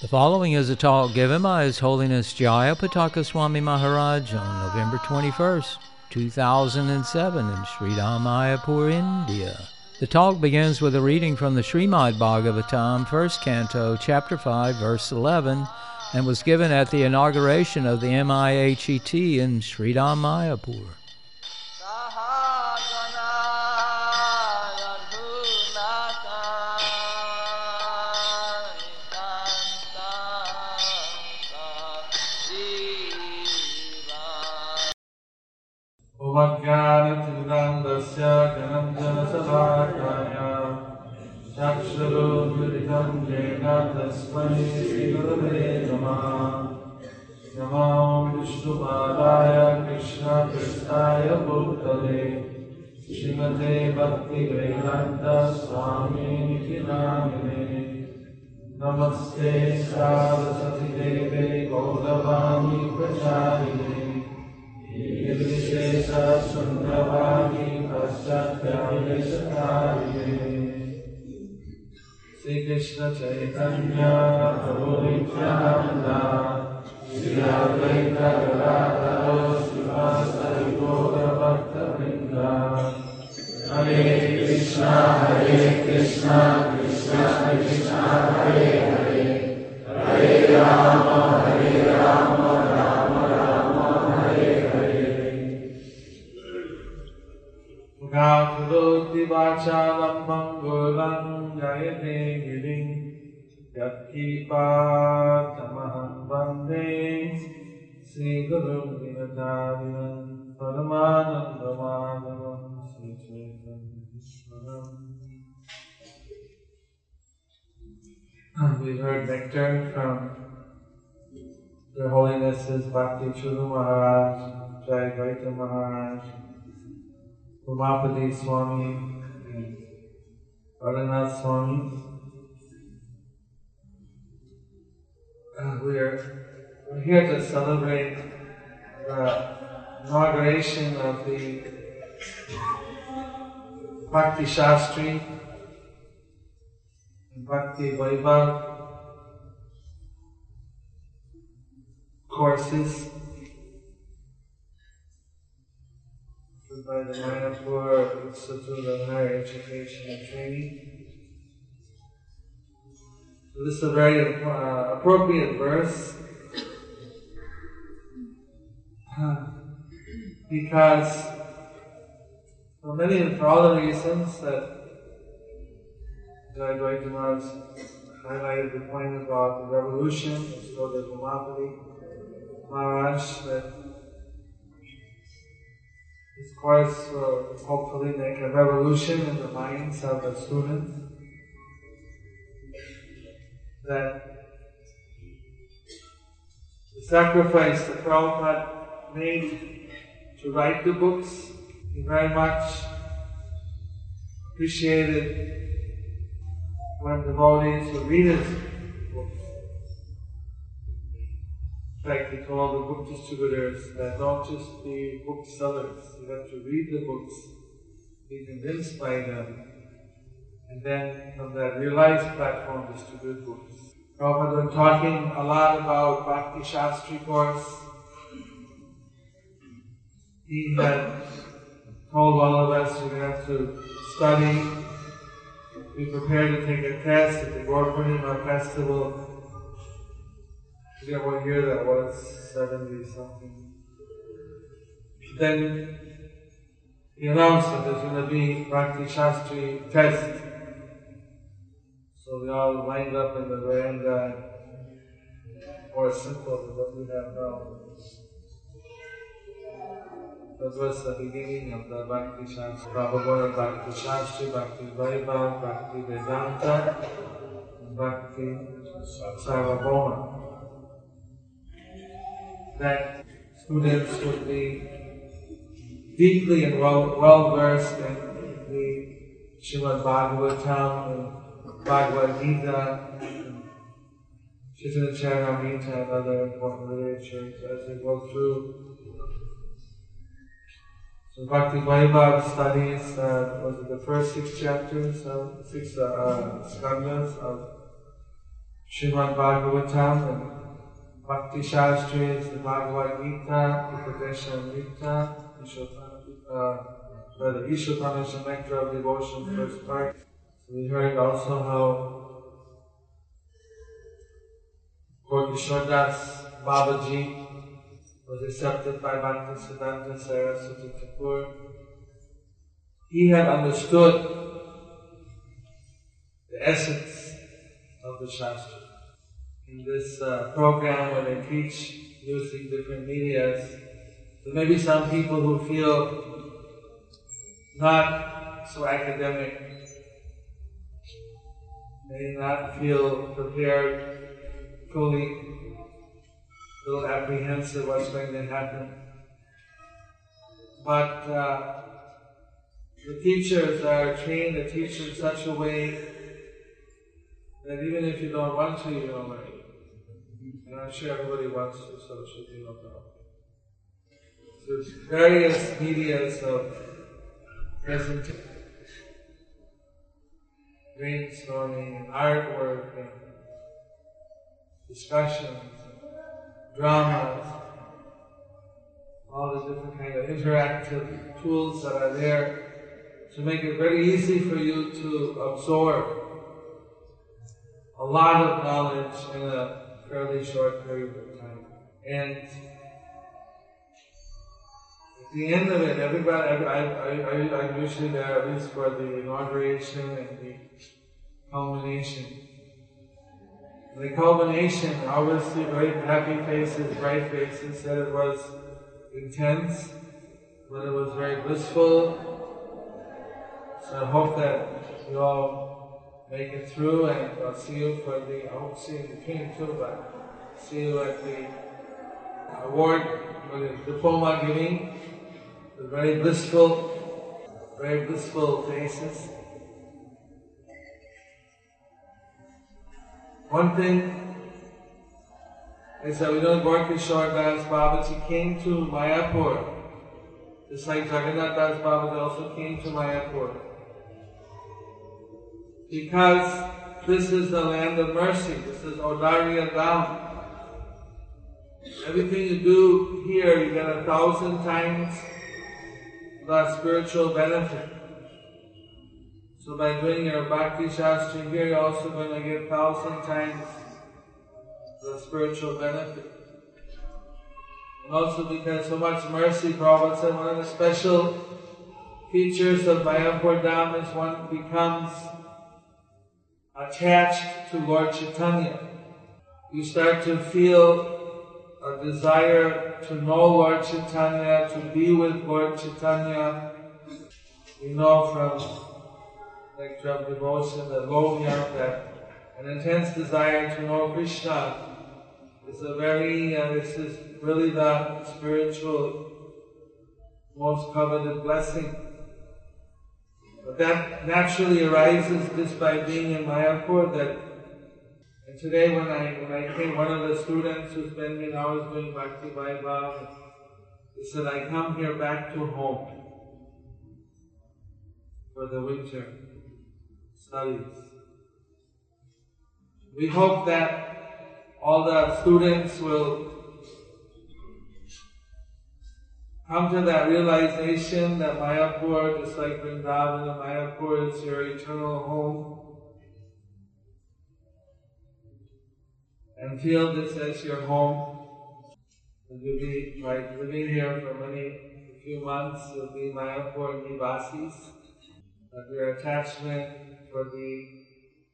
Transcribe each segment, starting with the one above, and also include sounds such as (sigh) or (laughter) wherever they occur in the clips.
The following is a talk given by His Holiness Jaya Pataka Swami Maharaj on November 21st, 2007 in Sri Mayapur, India. The talk begins with a reading from the Srimad Bhagavatam, 1st Canto, Chapter 5, Verse 11, and was given at the inauguration of the MIHET in Sridham Mayapur. साकाय चक्षुरुमिलितं येन तस्मै श्रीगुरुवे नमः नमो विष्णुपादाय कृष्णकृष्णाय भूतले श्रीमते भक्तिवेदान्तस्वामीति नामिने नमस्ते सारस्वतीदेवे गौरवाणी प्रचारिणे ईदृशे श्रीकृष्ण चैतन्य श्रीवासरि गौरभक्तवृन्द हरे कृष्णा हरे कृष्णा कृष्णा कृष्णा हरे हरे हरे राम हरे Ram Gauti vachalam mangulam jayate girim Yakkipatamaham vande Sri Guru Dinatarinam Paramanandamadavam Sri Chaitanya Ishwaram We heard nectar from Their Holinesses Bhakti Charu Maharaj, Jai Gaita Maharaj, Umapati Swami, and Radhanath Swami. We are we're here to celebrate the inauguration of the Bhakti Shastri and Bhakti Vaibhav courses by the Mayapur Institute of Higher Education and Training. This is a very uh, appropriate verse because for many, and for all the reasons that Jayadvaita Maharaj highlighted the point about the revolution, let's go to Umapati Maharaj, that this course will uh, hopefully make a revolution in the minds of the students. That the sacrifice that Prabhupada made to write the books, he very much appreciated when devotees would read fact, he told the book distributors that don't just be booksellers, you have to read the books, be convinced by them, and then from that realized platform distribute books. Prabhupada was talking a lot about Bhakti Shastri course. He had told all of us you have to study, be prepared to take a test at the Gaur festival I forget what year that was, 70 something. Then he announced that there's going to be Bhakti Shastri test. So we all lined up in the veranda, more simple than what we have now. That was the beginning of the Bhakti Shastri, Prabhupada Bhakti Shastri, Bhakti Vaibhav, Bhakti Vedanta, Bhakti Sarvabhauma that students would be deeply and well, well versed in the Srimad Bhagavatam and Bhagavad Gita, Chaitanya Charitamrita, and other important literatures as they go through. So Bhakti Vaibhav studies, uh, was the first six chapters, of six uh, uh, skandhas of Srimad Bhagavatam, and Bhakti Shastri is the Bhagavad Gita, Upadesha Amrita, uh, the Ishotana nectar of devotion, first part. We heard also how Gorkishore Das Babaji was accepted by Bhakti Siddhanta Saraswati Thakur. He had understood the essence of the Shastra. In this uh, program, when they teach using different medias, there may be some people who feel not so academic, may not feel prepared fully, a little apprehensive what's going to happen. But uh, the teachers are trained to teach in such a way that even if you don't want to, you learn. And I'm sure everybody wants to, so it should. So there's various medias of presentation, brainstorming, artwork, and discussions, dramas, all the different kind of interactive tools that are there to make it very easy for you to absorb a lot of knowledge in a fairly short period of time. And at the end of it, everybody, I, I, I, I'm usually there at least for the inauguration and the culmination. The culmination, always see very happy faces, bright faces, said it was intense, but it was very blissful. So I hope that you all make it through and I'll see you for the, I hope see in between too, but see you at the award, the diploma giving the very blissful, very blissful faces. One thing is that we know Gorkishore Das Babaji came to Mayapur, just like Jagannath Das Babaji also came to Mayapur. Because this is the land of mercy, this is Audarya Dham. Everything you do here, you get a thousand times the spiritual benefit. So by doing your Bhakti Shastri here, you're also going to get thousand times the spiritual benefit. And also because so much mercy, Prabhupada said one of the special features of Mayapur Dham is one becomes attached to Lord Chaitanya. You start to feel a desire to know Lord Chaitanya, to be with Lord Chaitanya. We know from Nectar of Devotion that Lomya, that an intense desire to know Krishna is a very, uh, this is really the spiritual most coveted blessing. But that naturally arises just by being in Mayapur that and today when I when I came, one of the students who's been here now doing Bhakti Vaibhav, he said, I come here back to home for the winter studies. We hope that all the students will come to that realization that Mayapur, just like Vrindavan, Mayapur is your eternal home. and feel this as your home. And you'll be like living here for many, a few months, you'll be Mayapur Nivasis. But your attachment for the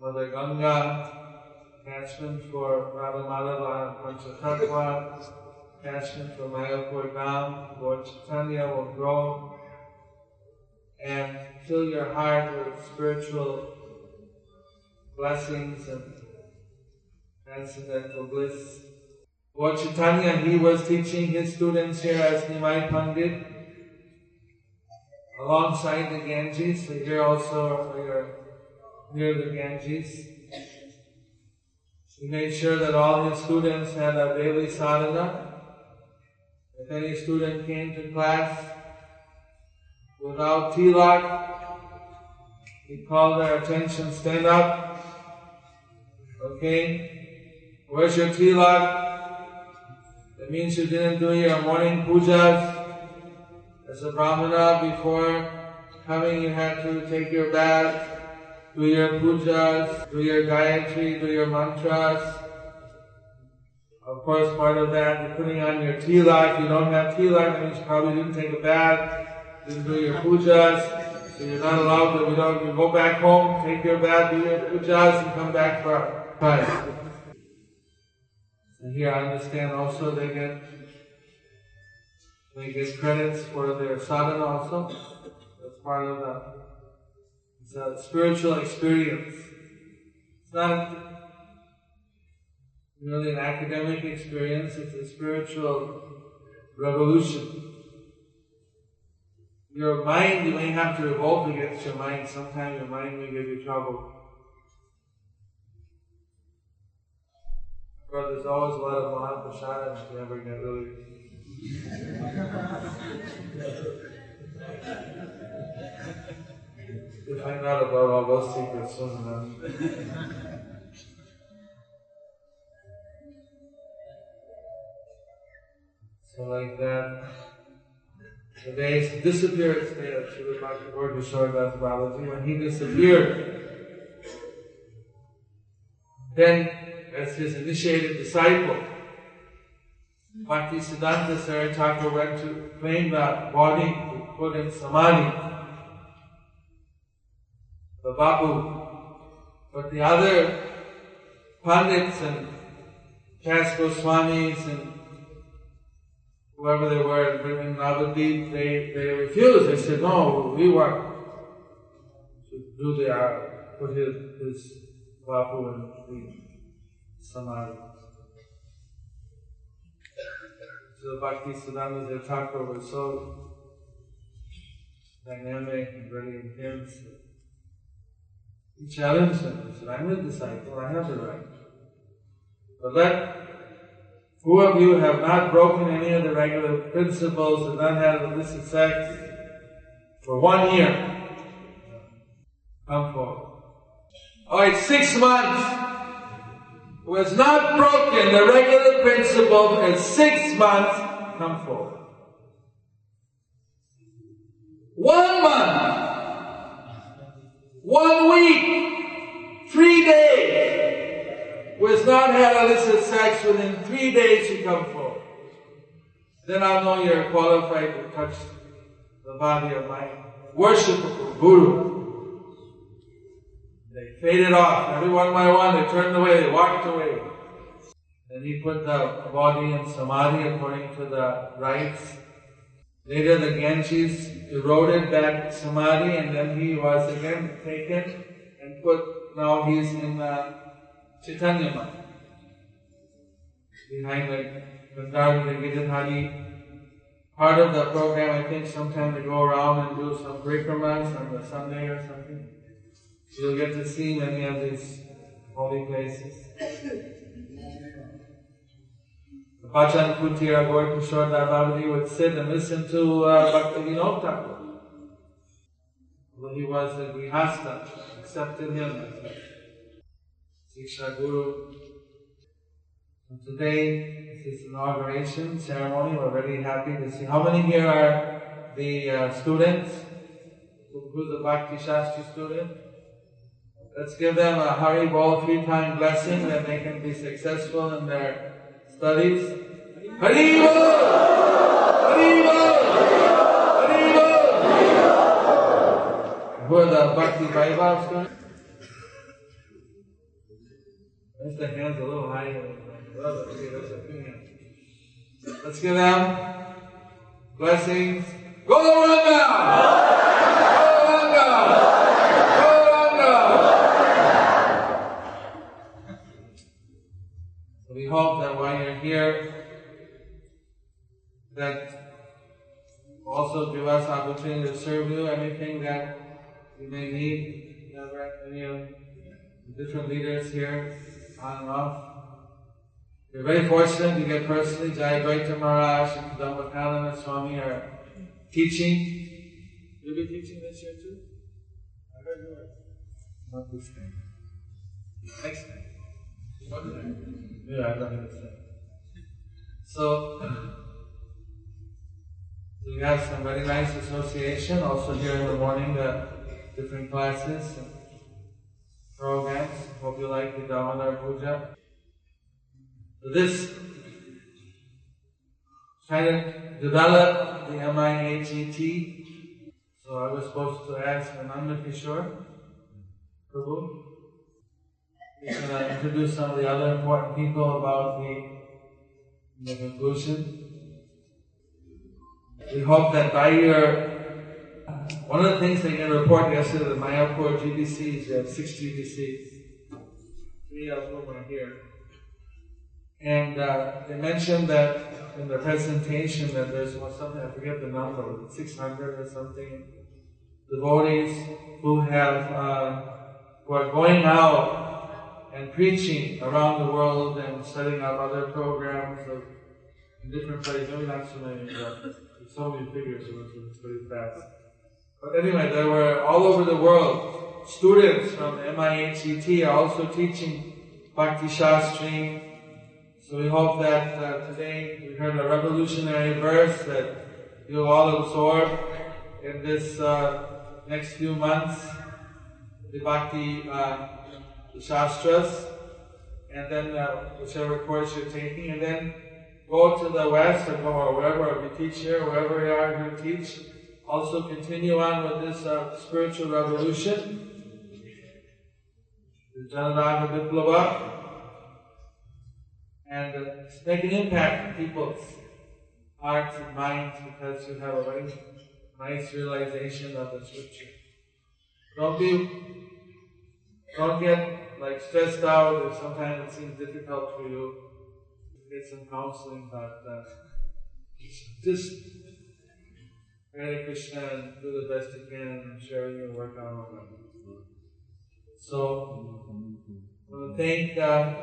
Mother Ganga, attachment for Radha Madhava and Panchatattva, attachment for Mayapur Dham, Lord Chaitanya will grow and fill your heart with spiritual blessings and transcendental bliss. Lord Chaitanya, he was teaching his students here as Nimai Pandit alongside the Ganges. So here also for your near the Ganges. He made sure that all his students had a daily sadhana. If any student came to class without tilak, he called their attention, stand up. Okay? Where's your tilak? That means you didn't do your morning pujas. As a brahmana, before coming, you had to take your bath, do your pujas, do your gayatri, do your mantras. Of course, part of that, you're on your tilak. If you don't have that means you probably didn't take a bath, didn't do your pujas. So you're not allowed to, you know, you go back home, take your bath, do your pujas, and come back for Christ. And here I understand also they get they get credits for their sadhana also. That's part of the it's a spiritual experience. It's not really an academic experience, it's a spiritual revolution. Your mind, you may have to revolt against your mind. Sometimes your mind may give you trouble. But there's always a lot of Mahaprasada if you ever get really (laughs) You'll find out about all those secrets soon enough. (laughs) like that, the days disappeared state of Srila Bhakti Vishwanath Babaji, when he disappeared, then as his initiated disciple, Bhakti Siddhanta Thakur went to claim that body to put in samadhi the Babu. But the other Pandits and Das Goswamis and whoever they were in Navadip, they, they refused. They said, no, we want to do the, uh, put his, his Babu in the Samadhi. So Bhakti Siddhanta Thakur was so dynamic and very intense. He challenged him. He said, I'm a disciple, I have the right. But who of you have not broken any of the regular principles and not had illicit sex for one year? Come forward. All right, six months who has not broken the regular principle in six months, come forward. One month, one week, three days, who has not had illicit sex within three days, you come forward. Then I'll know you're qualified to touch the body of my worshipful Guru. They faded off. Every one by one, they turned away, they walked away. Then he put the body in samadhi according to the rites. Later the Ganges eroded that samadhi and then he was again taken and put, now he's in uh, Chaitanya behind the Gandharva the Giridhari. Part of the program, I think, sometime to go around and do some parikramas on the Sunday or something. You'll get to see many of these holy places. The Bhajan Kutira Gaur Kishore Babaji would sit and listen to uh, Bhakti Vinod Thakur. Well, he was a Grihasta, accepted him Siksha Guru. And today, this is inauguration ceremony. We're very happy to see. How many here are the uh, students? Who's the Bhakti Shastri student? Let's give them a Hari Bol three time blessing that they can be successful in their studies. Hari Bol! Hari Bol! Hari Bol! Who are the Bhakti Vaibhav students? Raise the hands a little that's hands. Let's give them blessings. Go! So we hope that while you're here, that also give us opportunity to serve you, anything that you may need, uh, you know, of the different leaders here, on and off. We're very fortunate to get personally Jayadvaita Maharaj and Dhammakalana Swami are teaching. You'll be teaching this year too? I heard you were. Not this time. Next time. What time? Yeah, not going to say. So, (laughs) we have some very nice association also here in the morning, the different classes programs. Hope you like the Damodar Puja. So this of developed the MIHET. So I was supposed to ask Ananda Kishore Prabhu. He's going to introduce some of the other important people about the, the conclusion. We hope that by your one of the things they can report yesterday, the Mayapur GBCs, you have six GBCs. Three of them are here. And uh, they mentioned that in the presentation that there's something, I forget the number, 600 or something, devotees who have, uh, who are going out and preaching around the world and setting up other programs of in different places. Maybe not so many, but so many figures, so it's pretty fast. But anyway, there were all over the world students from MIHET are also teaching Bhakti Shastri. So we hope that uh, today we heard a revolutionary verse that you'll all absorb in this uh, next few months, the Bhakti uh, the Shastras, and then uh, whichever course you're taking, and then go to the West or go wherever we teach here, wherever you are to teach also continue on with this uh, spiritual revolution, the Janatagha Viplava, and uh, make an impact on people's hearts and minds because you have a very nice realization of the scripture. Don't be, don't get like stressed out if sometimes it seems difficult for you. Get some counseling, but uh, just Hare Krishna do the best you can and share your work on. So, I want to thank uh,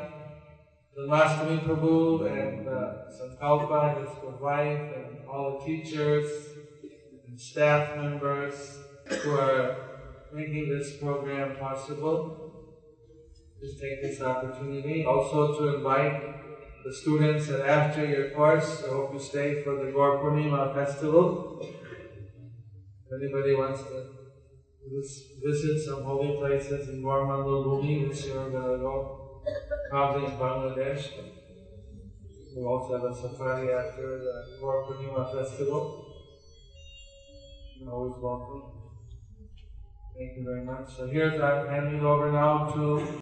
the Mastami Prabhu and uh, Sankalpa and his wife and all the teachers and staff members who are making this program possible. Just take this opportunity also to invite the students that after your course, I hope you stay for the Gaur Purnima festival. Anybody wants to visit some holy places in Gormandal Bhumi, which going to go, probably in Bangladesh. We'll also have a safari after the Gaur Purnima festival. You're always welcome. Thank you very much. So here's I'm handing over now to